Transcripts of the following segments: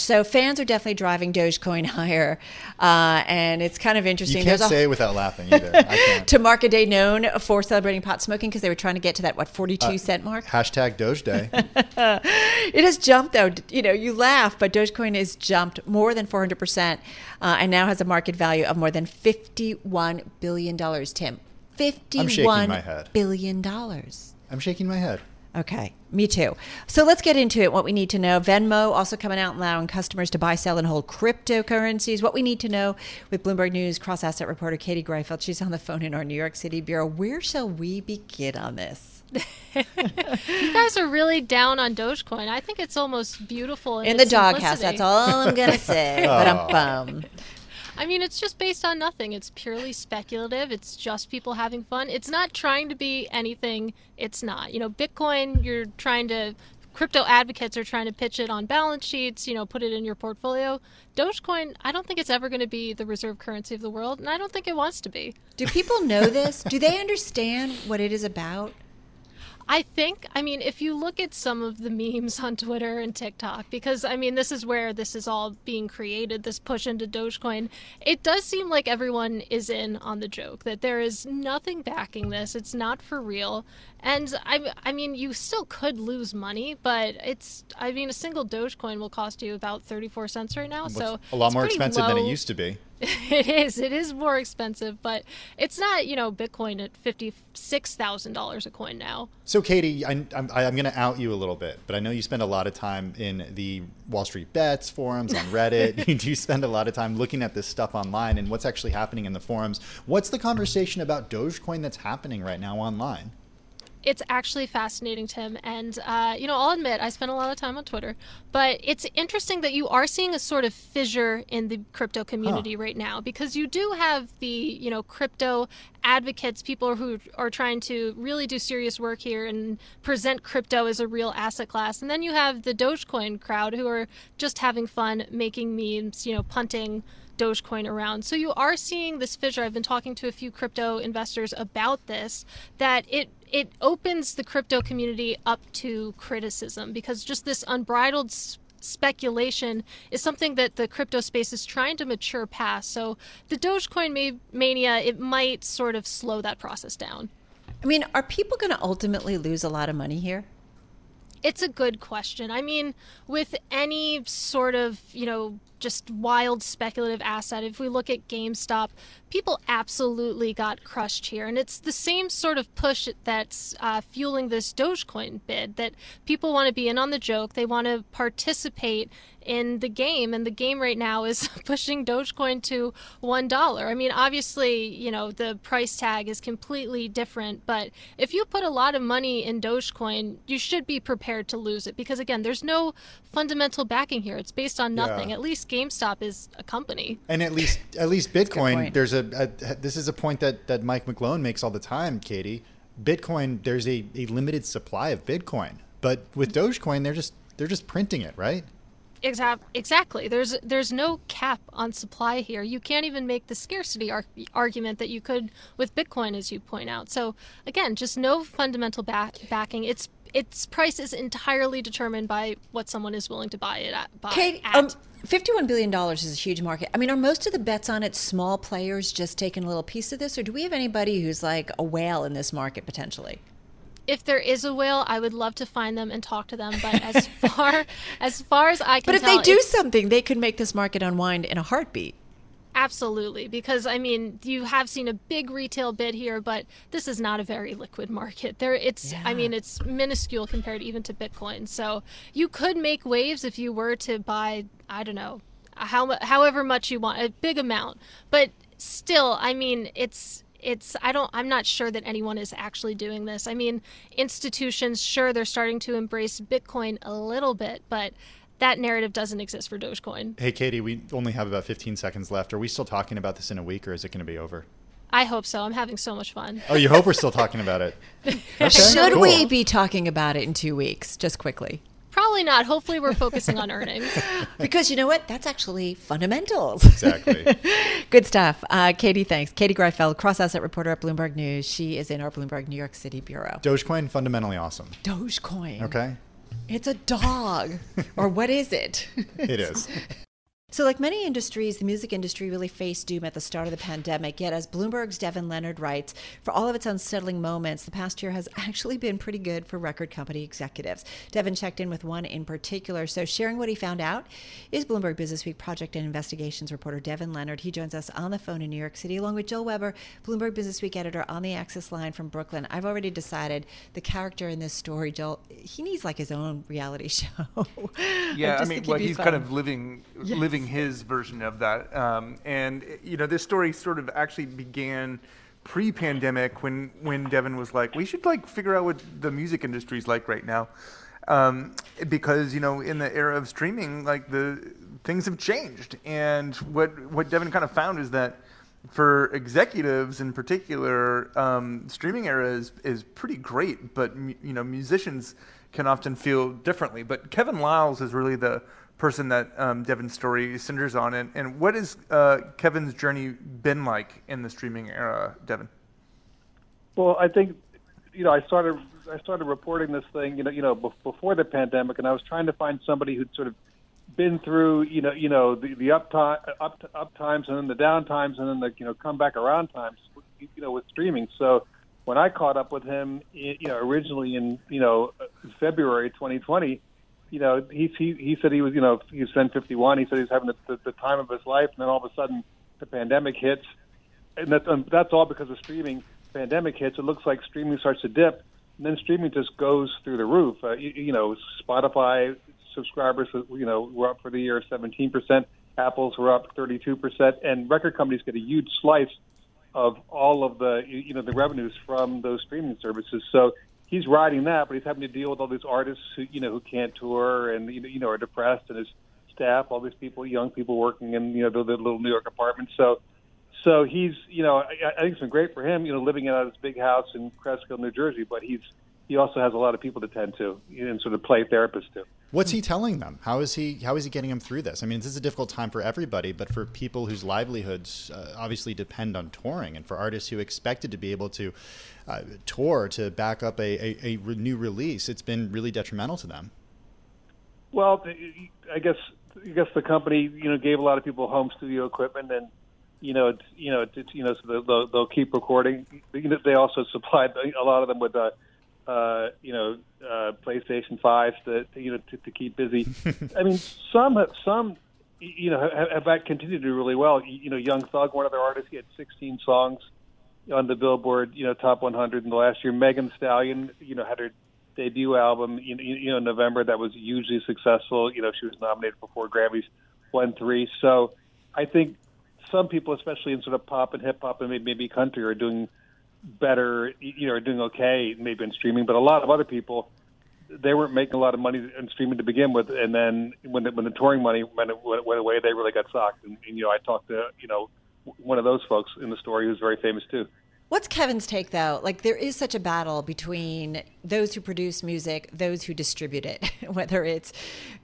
So fans are definitely driving Dogecoin higher, uh, and it's kind of interesting. You can't There's say it without laughing either. to mark a day known for celebrating pot smoking because they were trying to get to that what forty-two uh, cent mark. Hashtag Doge Day. it has jumped though. You know, you laugh, but Dogecoin has jumped more than four hundred percent, uh, and now has a market value of more than fifty-one billion dollars. Tim, fifty-one billion dollars. I'm shaking my head. Okay, me too. So let's get into it. What we need to know. Venmo also coming out and allowing customers to buy, sell, and hold cryptocurrencies. What we need to know with Bloomberg News cross asset reporter Katie Greifeld. She's on the phone in our New York City bureau. Where shall we begin on this? you guys are really down on Dogecoin. I think it's almost beautiful in, in the doghouse. That's all I'm gonna say. But I'm bum. I mean, it's just based on nothing. It's purely speculative. It's just people having fun. It's not trying to be anything it's not. You know, Bitcoin, you're trying to crypto advocates are trying to pitch it on balance sheets, you know, put it in your portfolio. Dogecoin, I don't think it's ever going to be the reserve currency of the world, and I don't think it wants to be. Do people know this? Do they understand what it is about? I think, I mean, if you look at some of the memes on Twitter and TikTok, because I mean, this is where this is all being created, this push into Dogecoin, it does seem like everyone is in on the joke, that there is nothing backing this. It's not for real. And I, I mean, you still could lose money, but it's, I mean, a single Dogecoin will cost you about 34 cents right now. so a lot more expensive low. than it used to be. it is. It is more expensive, but it's not, you know, Bitcoin at $56,000 a coin now. So, Katie, I, I'm, I'm going to out you a little bit, but I know you spend a lot of time in the Wall Street Bets forums on Reddit. you do spend a lot of time looking at this stuff online and what's actually happening in the forums. What's the conversation about Dogecoin that's happening right now online? It's actually fascinating, Tim. And, uh, you know, I'll admit I spent a lot of time on Twitter, but it's interesting that you are seeing a sort of fissure in the crypto community huh. right now because you do have the, you know, crypto advocates, people who are trying to really do serious work here and present crypto as a real asset class. And then you have the Dogecoin crowd who are just having fun making memes, you know, punting Dogecoin around. So you are seeing this fissure. I've been talking to a few crypto investors about this, that it it opens the crypto community up to criticism because just this unbridled speculation is something that the crypto space is trying to mature past. So the Dogecoin mania, it might sort of slow that process down. I mean, are people going to ultimately lose a lot of money here? It's a good question. I mean, with any sort of, you know, just wild speculative asset, if we look at GameStop, people absolutely got crushed here. And it's the same sort of push that's uh, fueling this Dogecoin bid that people want to be in on the joke. They want to participate in the game. And the game right now is pushing Dogecoin to $1. I mean, obviously, you know, the price tag is completely different. But if you put a lot of money in Dogecoin, you should be prepared to lose it because, again, there's no fundamental backing here. It's based on nothing. Yeah. At least GameStop is a company. And at least, at least Bitcoin, there's a, a, this is a point that, that Mike McGlone makes all the time, Katie. Bitcoin, there's a, a limited supply of Bitcoin. But with Dogecoin, they're just they're just printing it, right? Exactly. There's there's no cap on supply here. You can't even make the scarcity ar- argument that you could with Bitcoin, as you point out. So again, just no fundamental back- backing. Its its price is entirely determined by what someone is willing to buy it at. Buy Kate, at. Um, Fifty-one billion dollars is a huge market. I mean, are most of the bets on it small players just taking a little piece of this, or do we have anybody who's like a whale in this market potentially? if there is a whale, I would love to find them and talk to them. But as far as far as I can, but if tell, they do something, they could make this market unwind in a heartbeat. Absolutely, because I mean, you have seen a big retail bid here, but this is not a very liquid market. There, it's yeah. I mean, it's minuscule compared even to Bitcoin. So you could make waves if you were to buy, I don't know, how however much you want, a big amount. But still, I mean, it's it's I don't I'm not sure that anyone is actually doing this. I mean, institutions sure they're starting to embrace Bitcoin a little bit, but that narrative doesn't exist for Dogecoin. Hey, Katie, we only have about 15 seconds left. Are we still talking about this in a week, or is it going to be over? I hope so. I'm having so much fun. Oh, you hope we're still talking about it? Okay, Should cool. we be talking about it in two weeks? Just quickly. Probably not. Hopefully, we're focusing on earnings. because you know what? That's actually fundamentals. Exactly. Good stuff. Uh, Katie, thanks. Katie Greifeld, cross asset reporter at Bloomberg News. She is in our Bloomberg New York City bureau. Dogecoin, fundamentally awesome. Dogecoin. Okay. It's a dog. or what is it? it is. So, like many industries, the music industry really faced doom at the start of the pandemic. Yet, as Bloomberg's Devin Leonard writes, for all of its unsettling moments, the past year has actually been pretty good for record company executives. Devin checked in with one in particular. So, sharing what he found out is Bloomberg Business Week project and investigations reporter Devin Leonard. He joins us on the phone in New York City, along with Joel Weber, Bloomberg Business Week editor on the Access line from Brooklyn. I've already decided the character in this story, Joel, he needs like his own reality show. Yeah, I mean, well, he's fun. kind of living living his version of that. Um, and you know, this story sort of actually began pre-pandemic when when Devin was like, we should like figure out what the music industry is like right now, um, because you know, in the era of streaming, like the things have changed. And what what Devin kind of found is that for executives in particular, um, streaming era is, is pretty great, but you know musicians can often feel differently. But Kevin Liles is really the person that um, Devin's story centers on. And, and what has uh, Kevin's journey been like in the streaming era, Devin? Well, I think you know I started I started reporting this thing you know you know before the pandemic, and I was trying to find somebody who'd sort of been through you know you know the the up time up up times and then the down times and then the you know come back around times you know with streaming. So when I caught up with him, you know originally in you know February 2020 you know, he he he said he was, you know, he was then 51. He said he was having the, the, the time of his life, and then all of a sudden the pandemic hits, and that's um, that's all because of streaming. Pandemic hits, it looks like streaming starts to dip, and then streaming just goes through the roof. Uh, you, you know, Spotify subscribers, you know, were up for the year 17 percent. Apple's were up 32 percent, and record companies get a huge slice of all of the you know the revenues from those streaming services. So he's riding that, but he's having to deal with all these artists who you know who can't tour and you know are depressed, and his staff, all these people, young people working in you know the, little New York apartments. So, so he's you know I, I think it's been great for him, you know, living out of his big house in Cresskill, New Jersey. But he's he also has a lot of people to tend to and sort of play therapist to. What's he telling them? How is he how is he getting them through this? I mean, this is a difficult time for everybody, but for people whose livelihoods uh, obviously depend on touring, and for artists who expected to be able to uh, tour to back up a, a, a new release, it's been really detrimental to them. Well, I guess I guess the company you know gave a lot of people home studio equipment and you know, it's, you know, it's, you know, so they'll, they'll keep recording. They also supplied a lot of them with uh, uh, you know, uh, PlayStation fives to, you know to, to keep busy. I mean, some some you know have, have continued to do really well. You know, Young Thug, one of their artists, he had 16 songs on the Billboard you know top 100 in the last year. Megan Stallion, you know, had her debut album you you know in November that was hugely successful. You know, she was nominated for four Grammys, won three. So I think some people, especially in sort of pop and hip hop and maybe country, are doing better, you know, are doing okay maybe in streaming, but a lot of other people they weren't making a lot of money in streaming to begin with, and then when the, when the touring money went, went, went away, they really got socked. And, and you know, I talked to you know one of those folks in the story who's very famous too. What's Kevin's take though? Like there is such a battle between those who produce music, those who distribute it, whether it's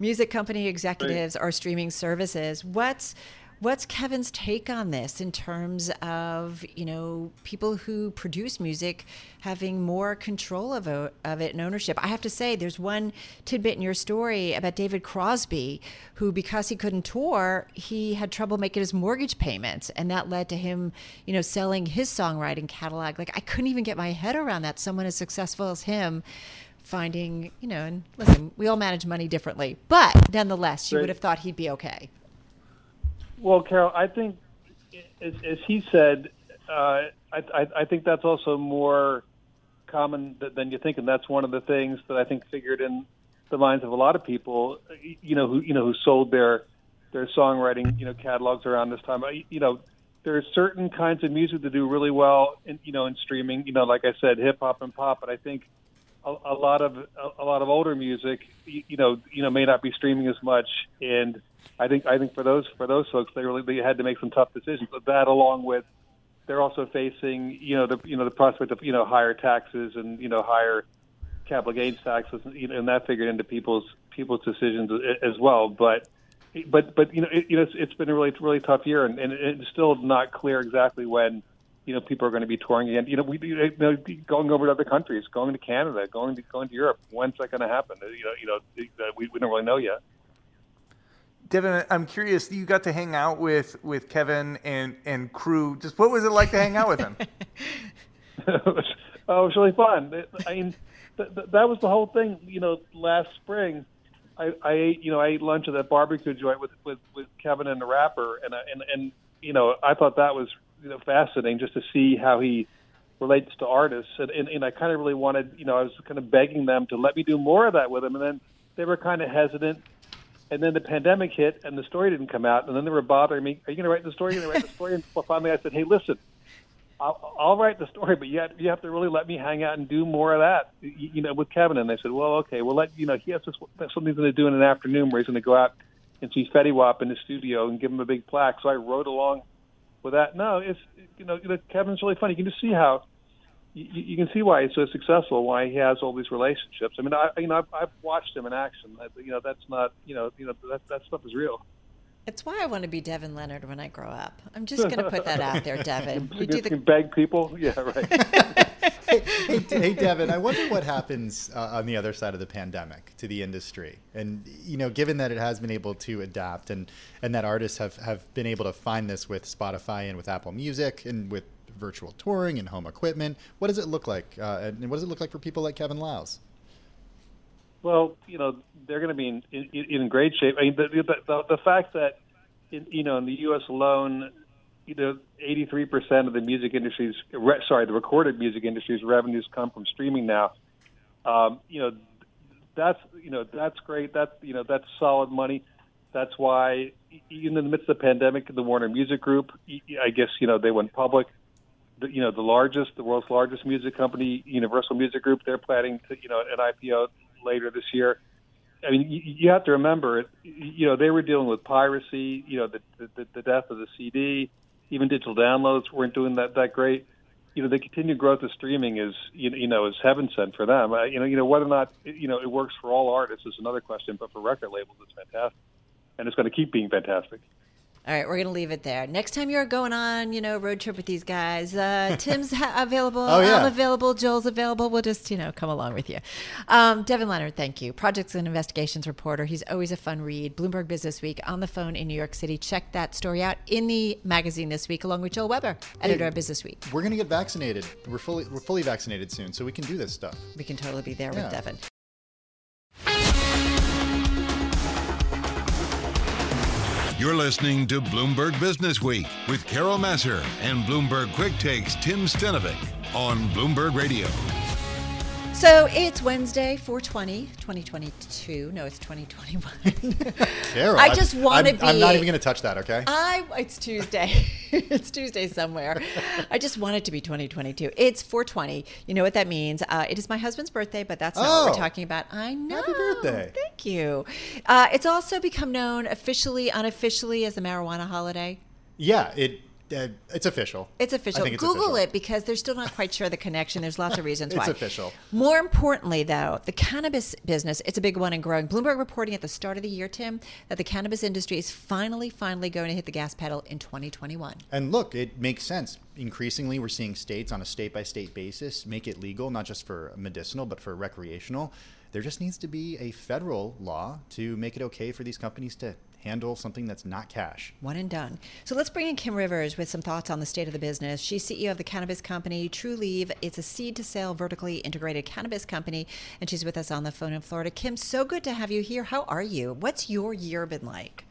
music company executives right. or streaming services. What's What's Kevin's take on this in terms of you know people who produce music having more control of, a, of it and ownership? I have to say, there's one tidbit in your story about David Crosby, who because he couldn't tour, he had trouble making his mortgage payments, and that led to him, you know, selling his songwriting catalog. Like I couldn't even get my head around that. Someone as successful as him finding, you know, and listen, we all manage money differently, but nonetheless, you would have thought he'd be okay. Well, Carol, I think, as, as he said, uh, I, I, I think that's also more common than you think, and that's one of the things that I think figured in the minds of a lot of people, you know, who you know who sold their their songwriting, you know, catalogs around this time. You know, there are certain kinds of music that do really well, in, you know, in streaming. You know, like I said, hip hop and pop. But I think a, a lot of a, a, lot of older music, you, you, know, you know, may not be streaming as much, and I think I think for those for those folks, they really they had to make some tough decisions. But that, along with they're also facing, you know, the you know the prospect of you know higher taxes and you know higher capital gains taxes, you know, and that figured into people's people's decisions as well. But but but you know, it, you know, it's, it's been a really really tough year, and, and it's still not clear exactly when you know, people are going to be touring again. You know, we you know, going over to other countries, going to Canada, going to going to Europe. When's that going to happen? Uh, you know, you know, we, we don't really know yet. Devin, I'm curious. You got to hang out with with Kevin and and crew. Just what was it like to hang out with him? oh, it was really fun. I mean, th- th- that was the whole thing. You know, last spring, I, I ate you know I ate lunch at that barbecue joint with with, with Kevin and the rapper, and and and you know I thought that was you know fascinating just to see how he relates to artists, and, and, and I kind of really wanted, you know, I was kind of begging them to let me do more of that with him, and then they were kind of hesitant. And then the pandemic hit, and the story didn't come out. And then they were bothering me. Are you going to write the story? Are you going to write the story? And finally, I said, "Hey, listen, I'll, I'll write the story, but you have, you have to really let me hang out and do more of that, you, you know, with Kevin." And they said, "Well, okay, we'll let you know he has this, something he's going to do in an afternoon where he's going to go out and see Fetty Wap in the studio and give him a big plaque." So I rode along with that. No, it's you know, know Kevin's really funny. You can just see how you, you can see why he's so successful, why he has all these relationships. I mean, I you know I've, I've watched him in action. I, you know, that's not you know you know that that stuff is real. It's why I want to be Devin Leonard when I grow up. I'm just going to put that out there, Devin. You, do the beg people, yeah, right. hey, hey, hey, Devin, I wonder what happens uh, on the other side of the pandemic to the industry, and you know, given that it has been able to adapt, and and that artists have have been able to find this with Spotify and with Apple Music and with virtual touring and home equipment. What does it look like, uh, and what does it look like for people like Kevin Liles? Well, you know, they're going to be in, in, in great shape. I mean, the, the, the fact that, in, you know, in the U.S. alone, you know, 83% of the music industry's, re, sorry, the recorded music industry's revenues come from streaming now. Um, you know, that's, you know, that's great. That's, you know, that's solid money. That's why, even in the midst of the pandemic, the Warner Music Group, I guess, you know, they went public. The, you know, the largest, the world's largest music company, Universal Music Group, they're planning to, you know, an IPO later this year. I mean, you, you have to remember, you know, they were dealing with piracy, you know, the, the, the death of the CD, even digital downloads weren't doing that that great. You know, the continued growth of streaming is, you know, is heaven sent for them. Uh, you know, you know whether or not you know it works for all artists is another question, but for record labels, it's fantastic, and it's going to keep being fantastic. All right, we're going to leave it there. Next time you're going on, you know, road trip with these guys, uh, Tim's ha- available. oh, yeah. I'm available. Joel's available. We'll just, you know, come along with you. Um, Devin Leonard, thank you. Projects and investigations reporter. He's always a fun read. Bloomberg Business Week on the phone in New York City. Check that story out in the magazine this week, along with Joel Weber, editor hey, of Business Week. We're going to get vaccinated. We're fully we're fully vaccinated soon, so we can do this stuff. We can totally be there yeah. with Devin. You're listening to Bloomberg Business Week with Carol Massar and Bloomberg Quick Takes Tim Stenovec on Bloomberg Radio. So it's Wednesday, 420, 2022. No, it's 2021. Carol, I just want to be. I'm not even going to touch that, okay? I. It's Tuesday. it's Tuesday somewhere. I just want it to be 2022. It's 420. You know what that means. Uh, it is my husband's birthday, but that's not oh, what we're oh. talking about. I know. Happy birthday. Thank you. Uh, it's also become known officially, unofficially as the marijuana holiday. Yeah, it uh, it's official. It's official. It's Google official. it because they're still not quite sure the connection. There's lots of reasons why. It's official. More importantly, though, the cannabis business, it's a big one and growing. Bloomberg reporting at the start of the year, Tim, that the cannabis industry is finally, finally going to hit the gas pedal in 2021. And look, it makes sense. Increasingly, we're seeing states on a state by state basis make it legal, not just for medicinal, but for recreational. There just needs to be a federal law to make it okay for these companies to handle something that's not cash. One and done. So let's bring in Kim Rivers with some thoughts on the state of the business. She's CEO of the cannabis company Trulieve. It's a seed to sale vertically integrated cannabis company, and she's with us on the phone in Florida. Kim, so good to have you here. How are you? What's your year been like?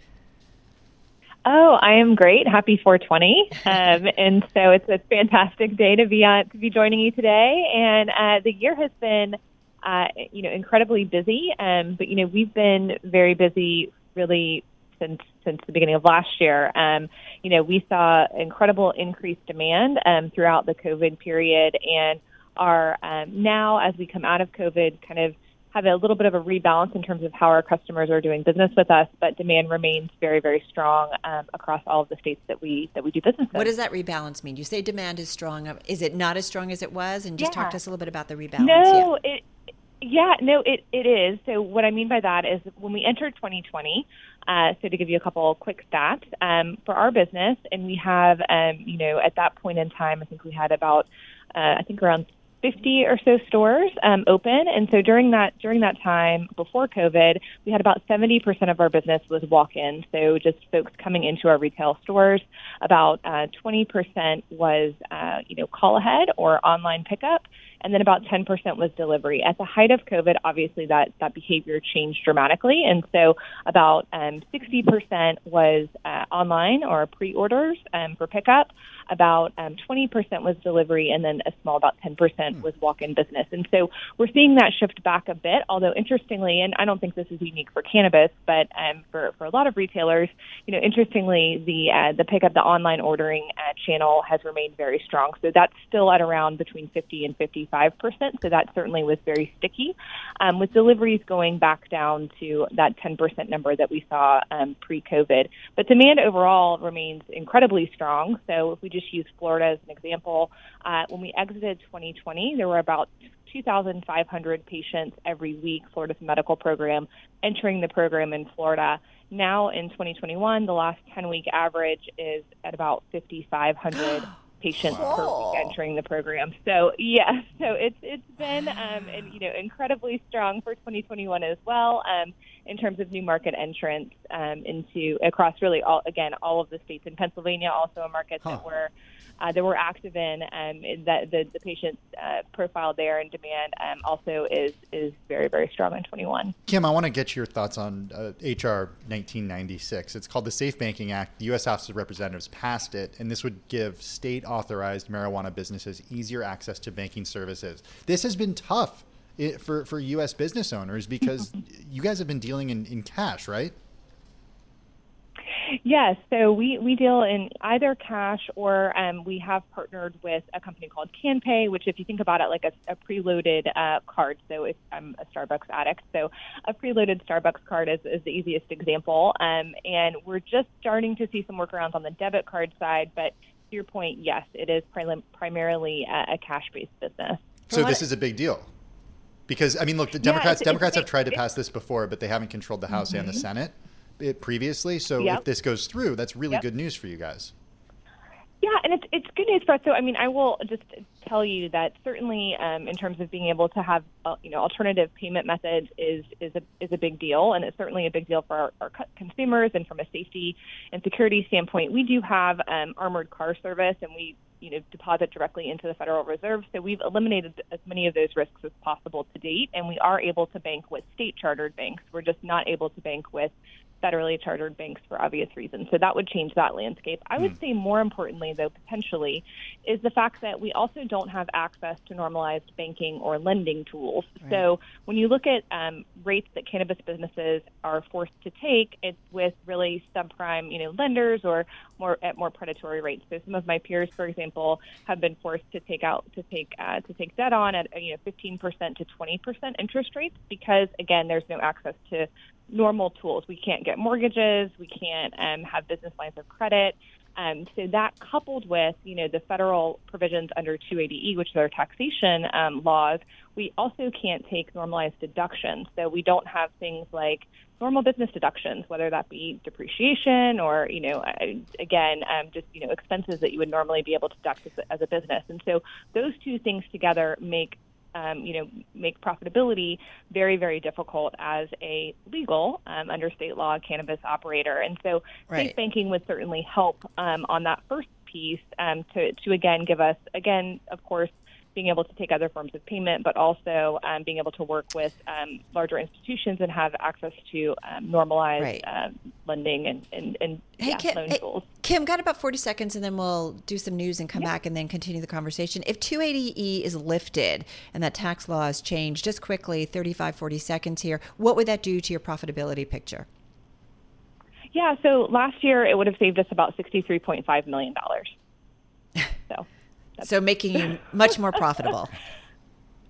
Oh, I am great. Happy 420, um, and so it's a fantastic day to be on to be joining you today. And uh, the year has been, uh, you know, incredibly busy. Um, but you know, we've been very busy, really since since the beginning of last year. Um, you know, we saw incredible increased demand um, throughout the COVID period, and are um, now, as we come out of COVID, kind of have a little bit of a rebalance in terms of how our customers are doing business with us, but demand remains very, very strong um, across all of the states that we that we do business in. What does that rebalance mean? You say demand is strong. Is it not as strong as it was? And just yeah. talk to us a little bit about the rebalance. No, yeah. it. Yeah, no, it, it is. So what I mean by that is when we entered 2020, uh, so to give you a couple quick stats um, for our business, and we have, um, you know, at that point in time, I think we had about, uh, I think around 50 or so stores um, open, and so during that during that time before COVID, we had about 70% of our business was walk-in, so just folks coming into our retail stores. About uh, 20% was uh, you know call ahead or online pickup, and then about 10% was delivery. At the height of COVID, obviously that, that behavior changed dramatically. And so about um, 60% was uh, online or pre orders um, for pickup, about um, 20% was delivery, and then a small about 10% hmm. was walk in business. And so we're seeing that shift back a bit, although interestingly, and I don't think this is unique for cannabis, but um, for, for a lot of retailers, you know, interestingly, the, uh, the pickup, the online ordering uh, channel has remained very strong. So that's still at around between 50 and 50. 25%, so that certainly was very sticky, um, with deliveries going back down to that 10% number that we saw um, pre COVID. But demand overall remains incredibly strong. So if we just use Florida as an example, uh, when we exited 2020, there were about 2,500 patients every week, Florida's medical program, entering the program in Florida. Now in 2021, the last 10 week average is at about 5,500 patients wow. per week entering the program. So yeah, so it's it's been um, and, you know incredibly strong for 2021 as well um, in terms of new market entrants um, into across really all again all of the states in Pennsylvania also a market huh. that we're uh, that we're active in, um, that the, the patient uh, profile there and demand um, also is is very very strong in 21. Kim, I want to get your thoughts on uh, HR 1996. It's called the Safe Banking Act. The U.S. House of Representatives passed it, and this would give state authorized marijuana businesses easier access to banking services. This has been tough for for U.S. business owners because you guys have been dealing in, in cash, right? Yes, so we, we deal in either cash or um, we have partnered with a company called CanPay, which, if you think about it, like a, a preloaded uh, card. So if I'm a Starbucks addict, so a preloaded Starbucks card is, is the easiest example. Um, and we're just starting to see some workarounds on the debit card side, but to your point, yes, it is prim- primarily a, a cash-based business. So this is a big deal because I mean, look, the Democrats yeah, it's, Democrats it's, have tried to pass this before, but they haven't controlled the House mm-hmm. and the mm-hmm. Senate it previously. So yep. if this goes through, that's really yep. good news for you guys. Yeah, and it's it's good news for us. So I mean, I will just tell you that certainly um, in terms of being able to have uh, you know alternative payment methods is is a is a big deal, and it's certainly a big deal for our, our consumers and from a safety and security standpoint. We do have um, armored car service, and we you know deposit directly into the Federal Reserve. So we've eliminated as many of those risks as possible to date, and we are able to bank with state chartered banks. We're just not able to bank with federally chartered banks for obvious reasons. So that would change that landscape. I would mm. say more importantly, though, potentially, is the fact that we also don't have access to normalized banking or lending tools. Right. So when you look at um, rates that cannabis businesses are forced to take, it's with really subprime, you know, lenders or more at more predatory rates. So some of my peers, for example, have been forced to take out to take uh, to take debt on at you know 15% to 20% interest rates because again, there's no access to normal tools. We can't get mortgages. We can't um, have business lines of credit. Um, so that coupled with, you know, the federal provisions under 280E, which are taxation um, laws, we also can't take normalized deductions. So we don't have things like normal business deductions, whether that be depreciation or, you know, again, um, just, you know, expenses that you would normally be able to deduct as as a business. And so those two things together make um, you know, make profitability very, very difficult as a legal um, under state law cannabis operator. And so, right. safe banking would certainly help um, on that first piece um, to, to again give us, again, of course, being able to take other forms of payment, but also um, being able to work with um, larger institutions and have access to um, normalized right. uh, lending and, and, and hey, yeah, Kim, loan hey, tools. Kim, got about 40 seconds and then we'll do some news and come yeah. back and then continue the conversation. If 280E is lifted and that tax law is changed, just quickly, 35, 40 seconds here, what would that do to your profitability picture? Yeah, so last year it would have saved us about $63.5 million. So. So making you much more profitable.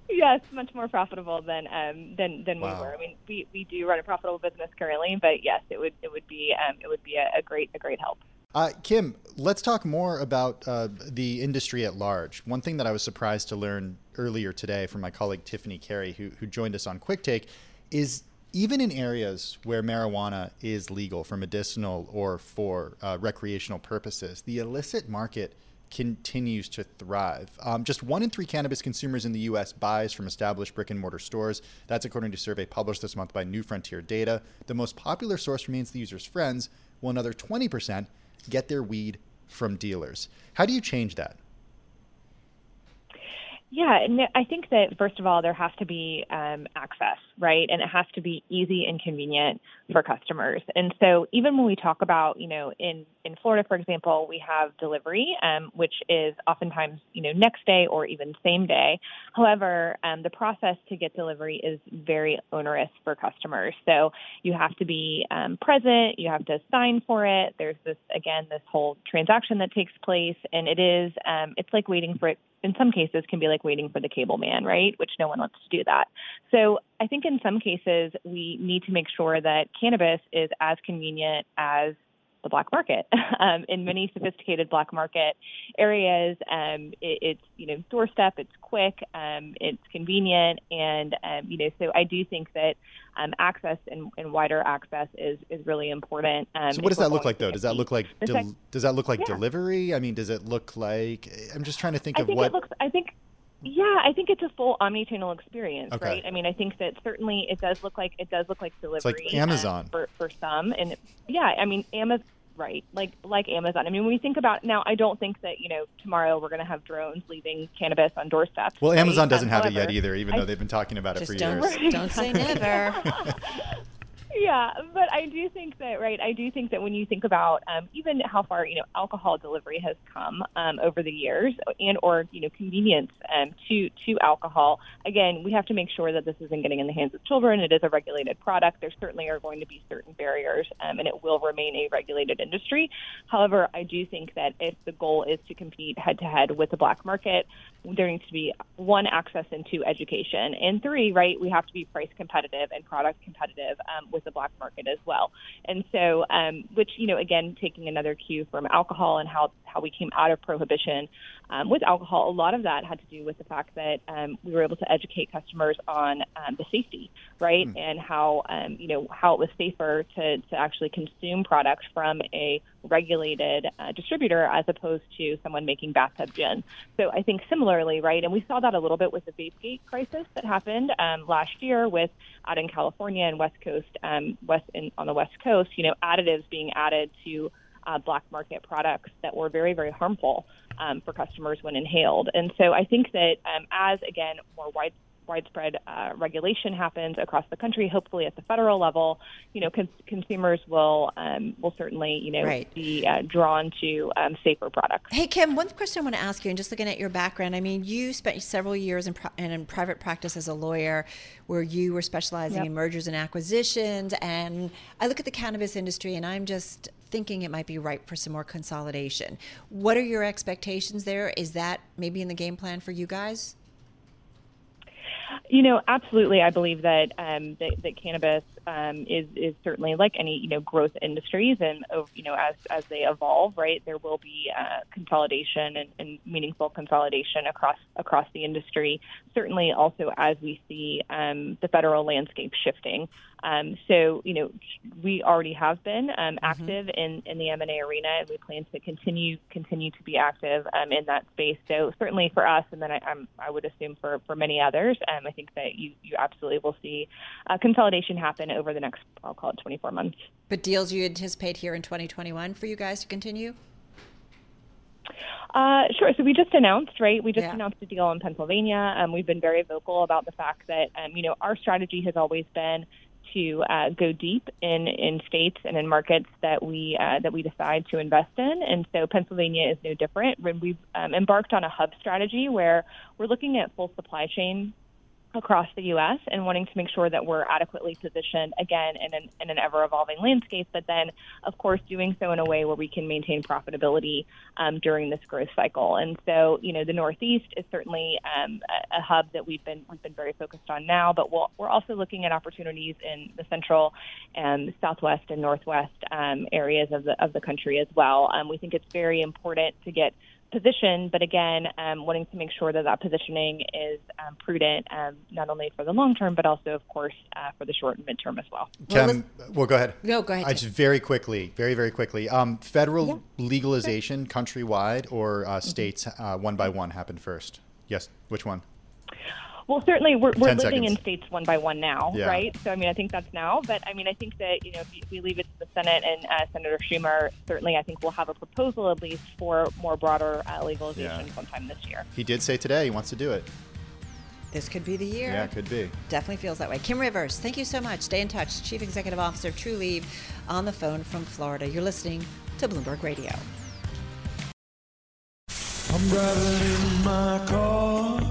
yes, much more profitable than um, than than wow. we were. I mean, we, we do run a profitable business currently, but yes, it would it would be um, it would be a, a great a great help. Uh, Kim, let's talk more about uh, the industry at large. One thing that I was surprised to learn earlier today from my colleague Tiffany Kary, who, who joined us on Quick Take, is even in areas where marijuana is legal for medicinal or for uh, recreational purposes, the illicit market continues to thrive. Um, just one in three cannabis consumers in the U.S. buys from established brick and mortar stores. That's according to a survey published this month by New Frontier Data. The most popular source remains the user's friends, while another 20% get their weed from dealers. How do you change that? Yeah, and I think that first of all, there has to be um, access, right? And it has to be easy and convenient for customers. And so, even when we talk about, you know, in in Florida, for example, we have delivery, um, which is oftentimes, you know, next day or even same day. However, um, the process to get delivery is very onerous for customers. So you have to be um, present, you have to sign for it. There's this again, this whole transaction that takes place, and it is, um, it's like waiting for it in some cases can be like waiting for the cable man, right? Which no one wants to do that. So I think in some cases we need to make sure that cannabis is as convenient as the black market. Um, in many sophisticated black market areas, um, it, it's you know doorstep, it's quick, um, it's convenient, and um, you know so I do think that um, access and, and, wider access is is really important. Um, so what does that look like though? Does that look like del- does that look like yeah. delivery? I mean, does it look like? I'm just trying to think I of think what. It looks, I think yeah, I think it's a full omni-channel experience, okay. right? I mean, I think that certainly it does look like it does look like delivery. It's like Amazon for for some, and yeah, I mean, Amazon right like like amazon i mean when we think about now i don't think that you know tomorrow we're going to have drones leaving cannabis on doorsteps well right? amazon doesn't um, have however, it yet either even I, though they've been talking about it for don't, years don't say never yeah, but I do think that right. I do think that when you think about um, even how far you know alcohol delivery has come um, over the years, and or you know convenience um, to to alcohol. Again, we have to make sure that this isn't getting in the hands of children. It is a regulated product. There certainly are going to be certain barriers, um, and it will remain a regulated industry. However, I do think that if the goal is to compete head to head with the black market, there needs to be one access into education, and three, right, we have to be price competitive and product competitive um, with the black market as well. And so, um, which you know, again, taking another cue from alcohol and how how we came out of prohibition um, with alcohol, a lot of that had to do with the fact that um, we were able to educate customers on um, the safety, right, mm. and how um, you know how it was safer to to actually consume products from a regulated uh, distributor as opposed to someone making bathtub gin. So I think similarly, right, and we saw that a little bit with the VapeGate crisis that happened um, last year with out in California and West Coast, um, West in, on the West Coast, you know, additives being added to uh, black market products that were very, very harmful um, for customers when inhaled. And so I think that um, as, again, more wide widespread uh, regulation happens across the country, hopefully at the federal level, you know, cons- consumers will um, will certainly, you know, right. be uh, drawn to um, safer products. Hey, Kim, one question I want to ask you, and just looking at your background, I mean, you spent several years in, pro- in private practice as a lawyer, where you were specializing yep. in mergers and acquisitions, and I look at the cannabis industry, and I'm just thinking it might be ripe for some more consolidation. What are your expectations there? Is that maybe in the game plan for you guys? You know, absolutely. I believe that um, that, that cannabis um, is is certainly like any you know growth industries, and you know as as they evolve, right, there will be uh, consolidation and, and, meaningful consolidation across across the industry. Certainly, also as we see um, the federal landscape shifting. Um, so, you know, we already have been um, mm-hmm. active mm-hmm. in, in the M&A arena, and we plan to continue continue to be active um, in that space. So, certainly for us, and then I, I'm, I would assume for, for many others, um, I think that you, you absolutely will see uh, consolidation happen over the next, I'll call it 24 months. But deals you anticipate here in 2021 for you guys to continue? Uh, sure. So we just announced, right? We just yeah. announced a deal in Pennsylvania. Um, we've been very vocal about the fact that, um, you know, our strategy has always been to uh, go deep in, in states and in markets that we uh, that we decide to invest in. And so Pennsylvania is no different. When we've um, embarked on a hub strategy where we're looking at full supply chain across the U.S. and wanting to make sure that we're adequately positioned again in an, in an ever evolving landscape, but then, of course, doing so in a way where we can maintain profitability um, during this growth cycle. And so, you know, the Northeast is certainly um, a, a, hub that we've been we've been very focused on now, but we we are also looking at opportunities in the Central, and Southwest, and Northwest um, areas of the of the country as well. Um, we think it's very important to get position, but again, um, wanting to make sure that that positioning is um, prudent, um, not only for the long term, but also, of course, uh, for the short and midterm as well. Kim, well, go ahead. No, go ahead. I just very quickly, very, very quickly. Um, federal yeah. legalization countrywide or uh, states uh, one by one happened first? Yes, which one? Well, certainly we're, we're living seconds. in states one by one now, yeah. right? So, I mean, I think that's now. But, I mean, I think that, you know, if we leave it to the Senate and uh, Senator Schumer, certainly I think we'll have a proposal at least for more broader uh, legalization yeah. sometime this year. He did say today he wants to do it. This could be the year. Yeah, it could be. Definitely feels that way. Kim Rivers, thank you so much. Stay in touch. Chief Executive Officer of Trulieve on the phone from Florida. You're listening to Bloomberg Radio. I'm driving in my car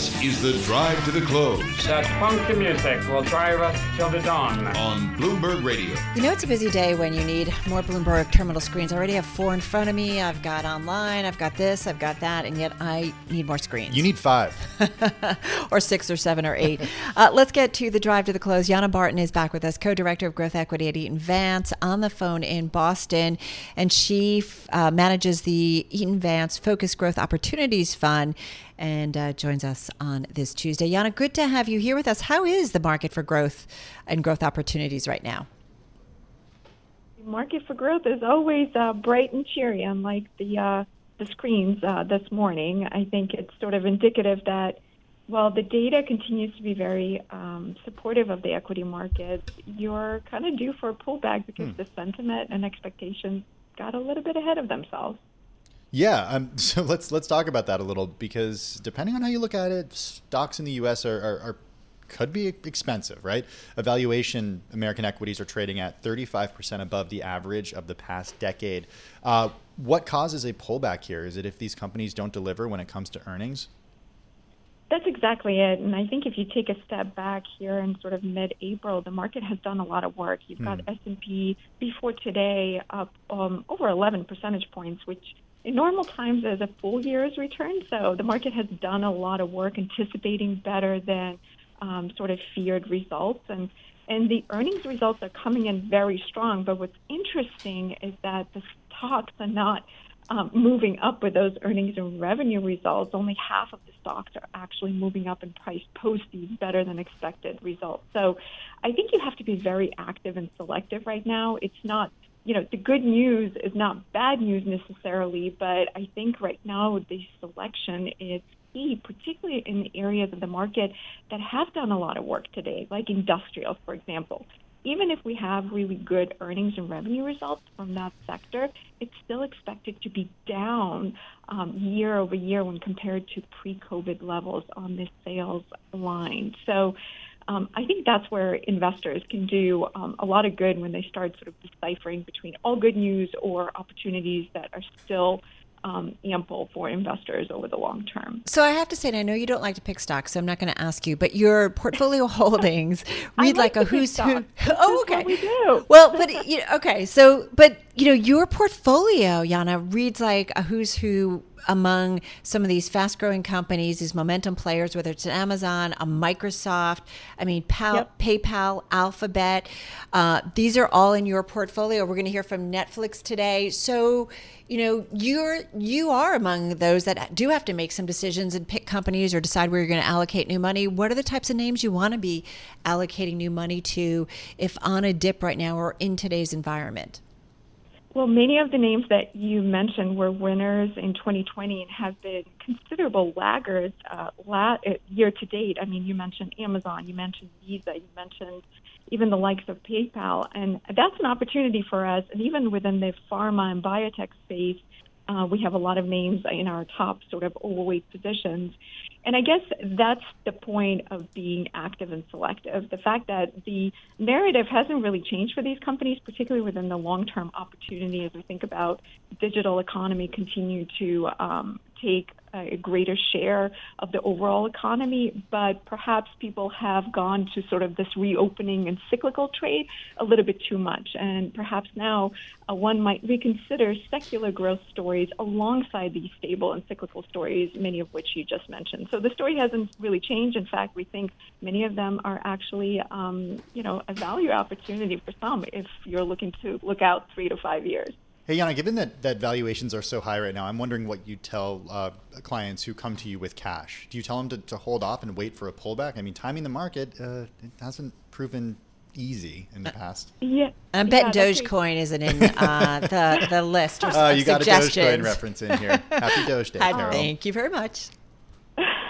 This is the drive to the close. That funky music will drive us till the dawn. On Bloomberg Radio. You know, it's a busy day when you need more Bloomberg terminal screens. I already have four in front of me. I've got online, I've got this, I've got that, and yet I need more screens. You need five. or six or seven or eight. uh, let's get to the drive to the close. Yana Barton is back with us, co director of growth equity at Eaton Vance, on the phone in Boston. And she uh, manages the Eaton Vance Focus Growth Opportunities Fund and uh, joins us on this Tuesday. Yana, good to have you here with us. How is the market for growth and growth opportunities right now? The market for growth is always uh, bright and cheery, unlike the uh, the screens uh, this morning. I think it's sort of indicative that while the data continues to be very um, supportive of the equity market, you're kind of due for a pullback because hmm. the sentiment and expectations got a little bit ahead of themselves. Yeah, um, so let's let's talk about that a little because depending on how you look at it, stocks in the U.S. are, are, are could be expensive, right? Evaluation American equities are trading at 35% above the average of the past decade. Uh, what causes a pullback here? Is it if these companies don't deliver when it comes to earnings? That's exactly it. And I think if you take a step back here in sort of mid-April, the market has done a lot of work. You've got hmm. S&P before today up um, over 11 percentage points, which in normal times as a full year's return. So the market has done a lot of work anticipating better than um, sort of feared results. And, and the earnings results are coming in very strong. But what's interesting is that the stocks are not um, moving up with those earnings and revenue results. Only half of the stocks are actually moving up in price post these better than expected results. So I think you have to be very active and selective right now. It's not you know, the good news is not bad news necessarily, but I think right now the selection is key, particularly in the areas of the market that have done a lot of work today, like industrials, for example. Even if we have really good earnings and revenue results from that sector, it's still expected to be down um, year over year when compared to pre COVID levels on this sales line. So, um, I think that's where investors can do um, a lot of good when they start sort of deciphering between all good news or opportunities that are still um, ample for investors over the long term. So I have to say, and I know you don't like to pick stocks, so I'm not going to ask you, but your portfolio holdings read like, like a who's who. oh, okay. we do. Well, but you know, okay, so but you know, your portfolio, Yana, reads like a who's who among some of these fast growing companies, these momentum players, whether it's an Amazon, a Microsoft, I mean, Pal, yep. PayPal, Alphabet. Uh, these are all in your portfolio. We're going to hear from Netflix today. So, you know, you're you are among those that do have to make some decisions and pick companies or decide where you're going to allocate new money. What are the types of names you want to be allocating new money to if on a dip right now or in today's environment? Well, many of the names that you mentioned were winners in 2020 and have been considerable laggards uh, la- uh, year to date. I mean, you mentioned Amazon, you mentioned Visa, you mentioned even the likes of PayPal, and that's an opportunity for us. And even within the pharma and biotech space, uh, we have a lot of names in our top sort of overweight positions. And I guess that's the point of being active and selective. The fact that the narrative hasn't really changed for these companies, particularly within the long term opportunity as we think about digital economy continue to um, take a greater share of the overall economy, but perhaps people have gone to sort of this reopening and cyclical trade a little bit too much. And perhaps now uh, one might reconsider secular growth stories alongside these stable and cyclical stories, many of which you just mentioned. So the story hasn't really changed. In fact, we think many of them are actually, um, you know, a value opportunity for some if you're looking to look out three to five years. Hey, Yana, given that, that valuations are so high right now, I'm wondering what you tell uh, clients who come to you with cash. Do you tell them to, to hold off and wait for a pullback? I mean, timing the market uh, it hasn't proven easy in the past. Yeah. I'm betting yeah, Dogecoin isn't in uh, the, the list. Or uh, you got a Dogecoin reference in here. Happy Doge Day, Carol. Thank you very much.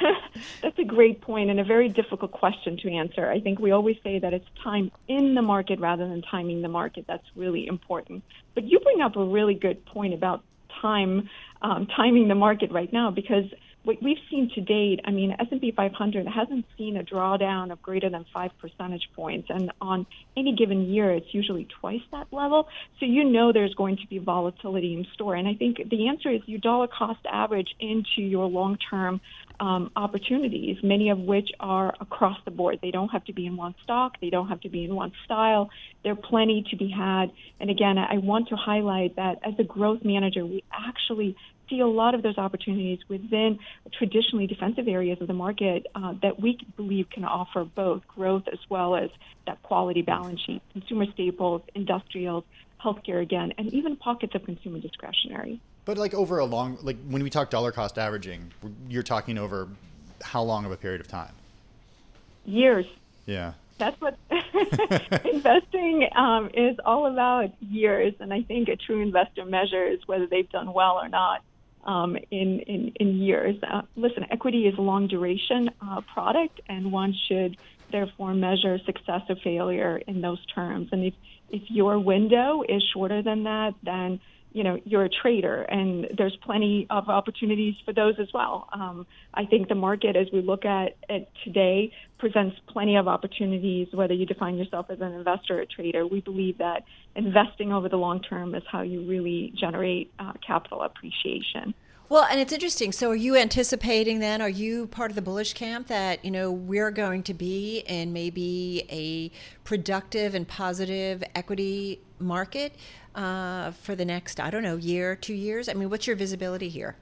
That's a great point and a very difficult question to answer. I think we always say that it's time in the market rather than timing the market. That's really important. But you bring up a really good point about time, um, timing the market right now because what we've seen to date, I mean, S&P 500 hasn't seen a drawdown of greater than five percentage points, and on any given year, it's usually twice that level. So you know there's going to be volatility in store, and I think the answer is you dollar cost average into your long-term um, opportunities, many of which are across the board. They don't have to be in one stock, they don't have to be in one style. There are plenty to be had. And again, I want to highlight that as a growth manager, we actually see a lot of those opportunities within traditionally defensive areas of the market uh, that we believe can offer both growth as well as that quality balance sheet, consumer staples, industrials, healthcare again, and even pockets of consumer discretionary. But like over a long, like when we talk dollar cost averaging, you're talking over how long of a period of time? Years. Yeah. That's what investing um, is all about years. And I think a true investor measures whether they've done well or not um, in, in, in years. Uh, listen, equity is a long duration uh, product, and one should therefore measure success or failure in those terms. And if, if your window is shorter than that, then you know you're a trader and there's plenty of opportunities for those as well. Um, i think the market as we look at it today presents plenty of opportunities whether you define yourself as an investor or a trader. We believe that investing over the long term is how you really generate uh, capital appreciation well, and it's interesting. So, are you anticipating then? Are you part of the bullish camp that you know we're going to be in maybe a productive and positive equity market uh, for the next, I don't know, year, two years? I mean, what's your visibility here?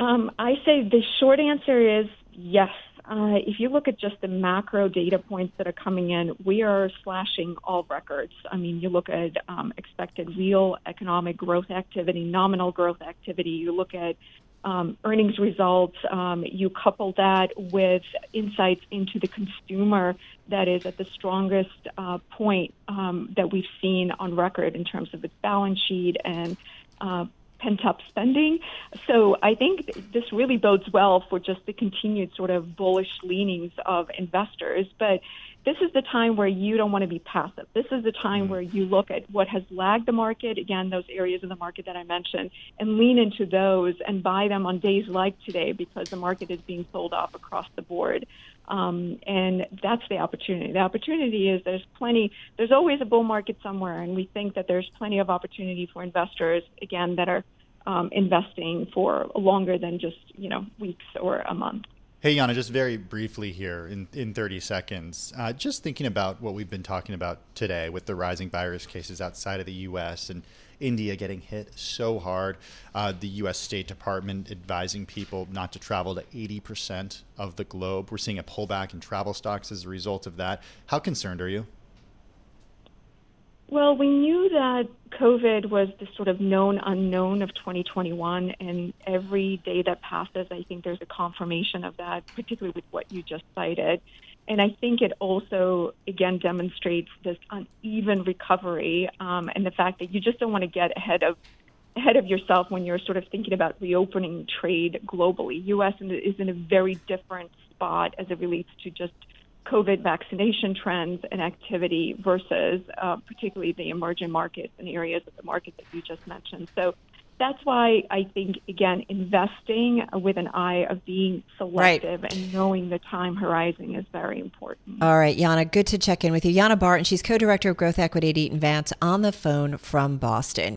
Um, I say the short answer is yes. Uh, if you look at just the macro data points that are coming in, we are slashing all records. I mean, you look at um, expected real economic growth activity, nominal growth activity. You look at um, earnings results. Um, you couple that with insights into the consumer that is at the strongest uh, point um, that we've seen on record in terms of its balance sheet and uh, pent up spending. So I think this really bodes well for just the continued sort of bullish leanings of investors. But this is the time where you don't want to be passive. This is the time mm-hmm. where you look at what has lagged the market, again, those areas of the market that I mentioned, and lean into those and buy them on days like today because the market is being sold off across the board. Um, and that's the opportunity. The opportunity is there's plenty, there's always a bull market somewhere, and we think that there's plenty of opportunity for investors, again, that are um, investing for longer than just, you know, weeks or a month. Hey, Yana, just very briefly here in, in 30 seconds, uh, just thinking about what we've been talking about today with the rising virus cases outside of the U.S. and India getting hit so hard, uh, the U.S. State Department advising people not to travel to 80% of the globe. We're seeing a pullback in travel stocks as a result of that. How concerned are you? Well, we knew that COVID was the sort of known unknown of 2021, and every day that passes, I think there's a confirmation of that, particularly with what you just cited. and I think it also, again, demonstrates this uneven recovery um, and the fact that you just don't want to get ahead of ahead of yourself when you're sort of thinking about reopening trade globally. U.S. is in a very different spot as it relates to just COVID vaccination trends and activity versus uh, particularly the emerging markets and areas of the market that you just mentioned. So that's why I think, again, investing with an eye of being selective right. and knowing the time horizon is very important. All right, Yana, good to check in with you. Yana Barton, she's co director of growth equity at Eaton Vance on the phone from Boston.